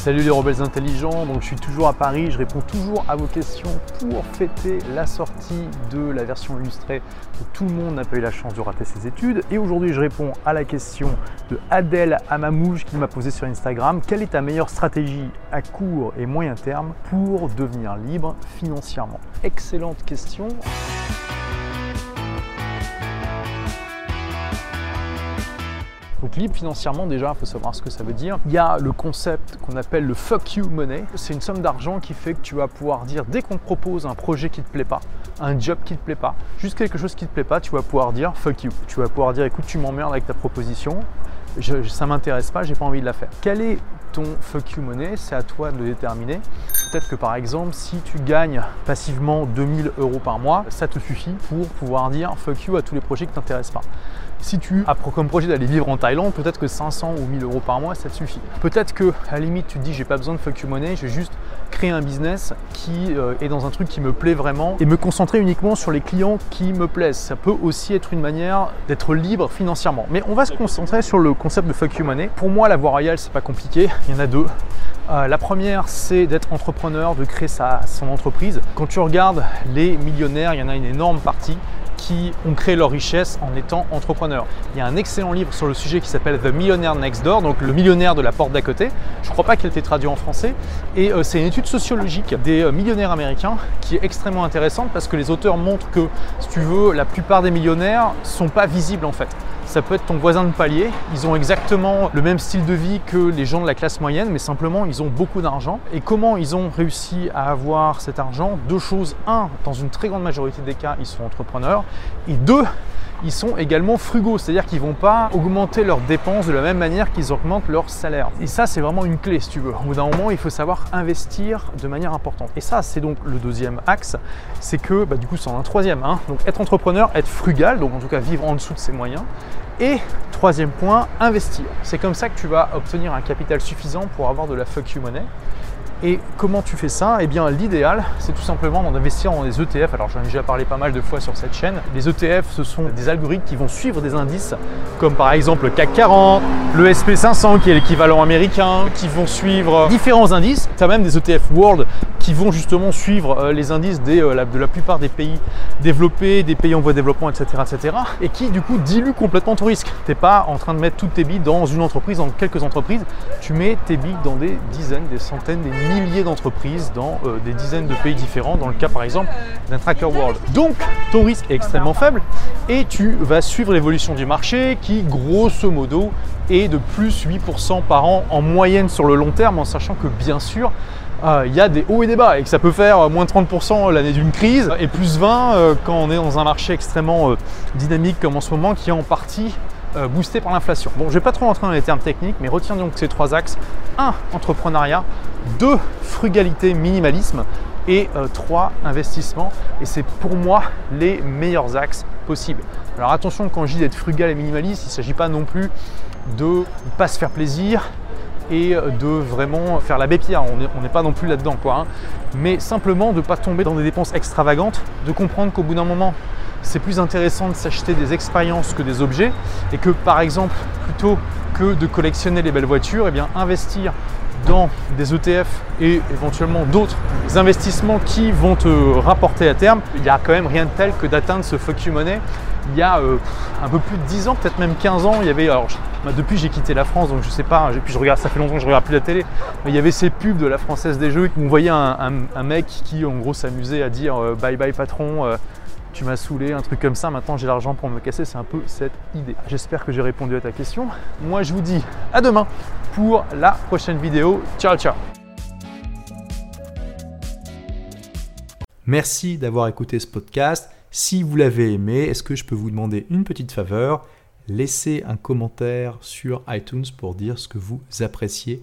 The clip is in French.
Salut les rebelles intelligents, donc je suis toujours à Paris, je réponds toujours à vos questions pour fêter la sortie de la version illustrée où tout le monde n'a pas eu la chance de rater ses études. Et aujourd'hui je réponds à la question de Adèle Amamouche qui m'a posé sur Instagram. Quelle est ta meilleure stratégie à court et moyen terme pour devenir libre financièrement? Excellente question. Donc libre financièrement déjà, il faut savoir ce que ça veut dire. Il y a le concept qu'on appelle le fuck you money. C'est une somme d'argent qui fait que tu vas pouvoir dire dès qu'on te propose un projet qui te plaît pas, un job qui te plaît pas, juste quelque chose qui te plaît pas, tu vas pouvoir dire fuck you. Tu vas pouvoir dire écoute tu m'emmerdes avec ta proposition, ça m'intéresse pas, j'ai pas envie de la faire. Est ton fuck you money C'est à toi de le déterminer. Peut-être que par exemple, si tu gagnes passivement 2000 euros par mois, ça te suffit pour pouvoir dire fuck you à tous les projets qui ne t'intéressent pas. Si tu as comme projet d'aller vivre en Thaïlande, peut-être que 500 ou 1000 euros par mois, ça te suffit. Peut-être que à la limite, tu te dis j'ai pas besoin de fuck you money, je vais juste créer un business qui euh, est dans un truc qui me plaît vraiment et me concentrer uniquement sur les clients qui me plaisent. Ça peut aussi être une manière d'être libre financièrement. Mais on va se concentrer sur le concept de fuck you money. Pour moi, la voie royale, c'est pas compliqué. Il y en a deux. Euh, la première, c'est d'être entrepreneur, de créer sa, son entreprise. Quand tu regardes les millionnaires, il y en a une énorme partie qui ont créé leur richesse en étant entrepreneurs. Il y a un excellent livre sur le sujet qui s'appelle The Millionaire Next Door, donc le millionnaire de la porte d'à côté. Je ne crois pas qu'elle ait été traduit en français. Et euh, c'est une étude sociologique des euh, millionnaires américains qui est extrêmement intéressante parce que les auteurs montrent que, si tu veux, la plupart des millionnaires ne sont pas visibles en fait ça peut être ton voisin de palier. Ils ont exactement le même style de vie que les gens de la classe moyenne, mais simplement ils ont beaucoup d'argent. Et comment ils ont réussi à avoir cet argent? Deux choses. Un, dans une très grande majorité des cas, ils sont entrepreneurs. Et deux, ils sont également frugaux, c'est-à-dire qu'ils ne vont pas augmenter leurs dépenses de la même manière qu'ils augmentent leur salaire. Et ça, c'est vraiment une clé, si tu veux. Au bout d'un moment, il faut savoir investir de manière importante. Et ça, c'est donc le deuxième axe, c'est que, bah, du coup, c'est un troisième. Hein. Donc, être entrepreneur, être frugal, donc en tout cas vivre en dessous de ses moyens. Et troisième point, investir. C'est comme ça que tu vas obtenir un capital suffisant pour avoir de la fuck you money. Et comment tu fais ça? Eh bien, l'idéal, c'est tout simplement d'investir dans des ETF. Alors, j'en ai déjà parlé pas mal de fois sur cette chaîne. Les ETF, ce sont des algorithmes qui vont suivre des indices, comme par exemple le CAC 40, le SP500 qui est l'équivalent américain, qui vont suivre différents indices. Tu as même des ETF World qui vont justement suivre euh, les indices euh, de la plupart des pays développés, des pays en voie de développement, etc., etc. Et qui du coup diluent complètement ton risque. Tu n'es pas en train de mettre toutes tes billes dans une entreprise, dans quelques entreprises. Tu mets tes billes dans des dizaines, des centaines, des milliers d'entreprises dans euh, des dizaines de pays différents, dans le cas par exemple d'un Tracker World. Donc ton risque est extrêmement faible et tu vas suivre l'évolution du marché qui grosso modo est de plus 8% par an en moyenne sur le long terme, en sachant que bien sûr il y a des hauts et des bas et que ça peut faire euh, moins 30% l'année d'une crise et plus 20 quand on est dans un marché extrêmement dynamique comme en ce moment qui est en partie boosté par l'inflation. Bon, je ne vais pas trop rentrer dans les termes techniques, mais retiens donc ces trois axes. 1. Entrepreneuriat. 2. Frugalité, minimalisme. Et 3. Euh, investissement. Et c'est pour moi les meilleurs axes possibles. Alors attention, quand je dis d'être frugal et minimaliste, il ne s'agit pas non plus de ne pas se faire plaisir et de vraiment faire la pierre. On n'est pas non plus là-dedans, quoi. Hein. Mais simplement de ne pas tomber dans des dépenses extravagantes, de comprendre qu'au bout d'un moment, c'est plus intéressant de s'acheter des expériences que des objets et que par exemple, plutôt que de collectionner les belles voitures, et eh bien investir dans des ETF et éventuellement d'autres investissements qui vont te rapporter à terme, il n'y a quand même rien de tel que d'atteindre ce fuck you money. Il y a euh, un peu plus de 10 ans, peut-être même 15 ans, il y avait, alors bah, depuis j'ai quitté la France, donc je sais pas, puis je regarde, ça fait longtemps que je regarde plus la télé, mais il y avait ces pubs de la Française des Jeux où on voyait un, mec qui en gros s'amusait à dire euh, bye bye patron, euh, tu m'as saoulé, un truc comme ça, maintenant j'ai l'argent pour me casser, c'est un peu cette idée. J'espère que j'ai répondu à ta question. Moi je vous dis à demain pour la prochaine vidéo. Ciao ciao Merci d'avoir écouté ce podcast. Si vous l'avez aimé, est-ce que je peux vous demander une petite faveur? Laissez un commentaire sur iTunes pour dire ce que vous appréciez